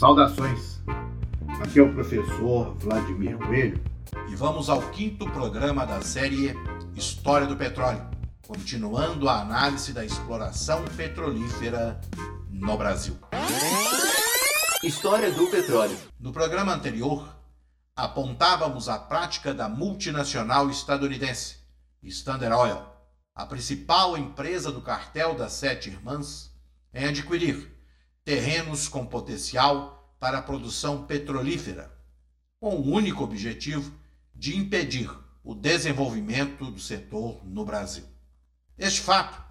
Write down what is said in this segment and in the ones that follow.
Saudações! Aqui é o professor Vladimir Coelho e vamos ao quinto programa da série História do Petróleo, continuando a análise da exploração petrolífera no Brasil. História do petróleo. No programa anterior, apontávamos a prática da multinacional estadunidense Standard Oil, a principal empresa do cartel das Sete Irmãs, em adquirir terrenos com potencial para a produção petrolífera, com o único objetivo de impedir o desenvolvimento do setor no Brasil. Este fato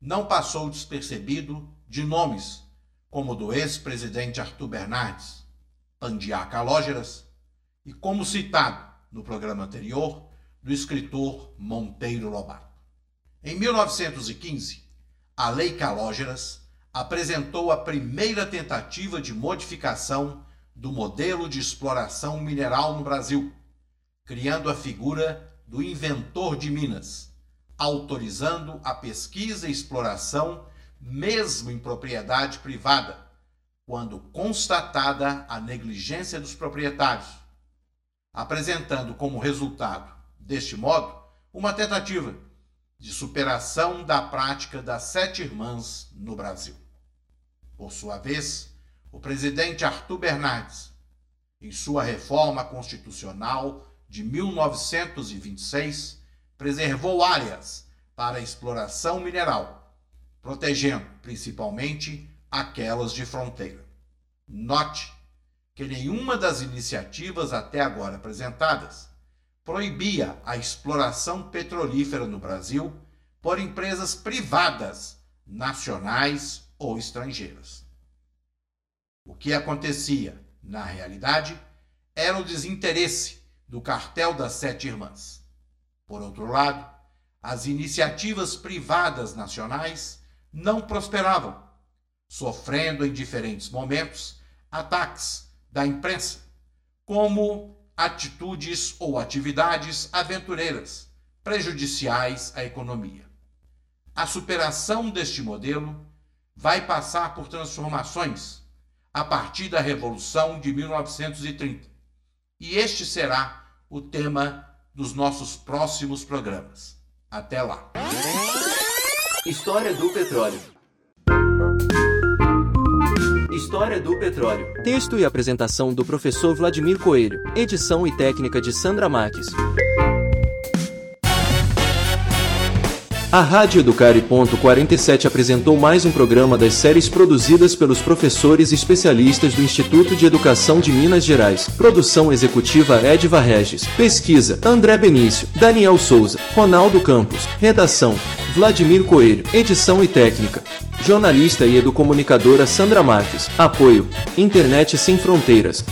não passou despercebido de nomes como do ex-presidente Arthur Bernardes, Pandiá Calógeras, e como citado no programa anterior, do escritor Monteiro Lobato. Em 1915, a Lei Calógeras apresentou a primeira tentativa de modificação do modelo de exploração mineral no Brasil, criando a figura do inventor de minas, autorizando a pesquisa e exploração mesmo em propriedade privada, quando constatada a negligência dos proprietários, apresentando como resultado, deste modo, uma tentativa de superação da prática das sete irmãs no Brasil. Por sua vez, o presidente Arthur Bernardes, em sua reforma constitucional de 1926, preservou áreas para exploração mineral protegendo principalmente aquelas de fronteira. Note que nenhuma das iniciativas até agora apresentadas proibia a exploração petrolífera no Brasil por empresas privadas, nacionais ou estrangeiras. O que acontecia, na realidade, era o desinteresse do cartel das Sete Irmãs. Por outro lado, as iniciativas privadas nacionais não prosperavam, sofrendo em diferentes momentos ataques da imprensa, como atitudes ou atividades aventureiras prejudiciais à economia. A superação deste modelo vai passar por transformações a partir da Revolução de 1930. E este será o tema dos nossos próximos programas. Até lá! História do petróleo. História do petróleo. Texto e apresentação do professor Vladimir Coelho. Edição e técnica de Sandra Marques. A Rádio Educare. 47 apresentou mais um programa das séries produzidas pelos professores especialistas do Instituto de Educação de Minas Gerais. Produção executiva Edva Regis. Pesquisa André Benício, Daniel Souza, Ronaldo Campos. Redação Vladimir Coelho. Edição e técnica. Jornalista e educomunicadora Sandra Marques. Apoio Internet Sem Fronteiras.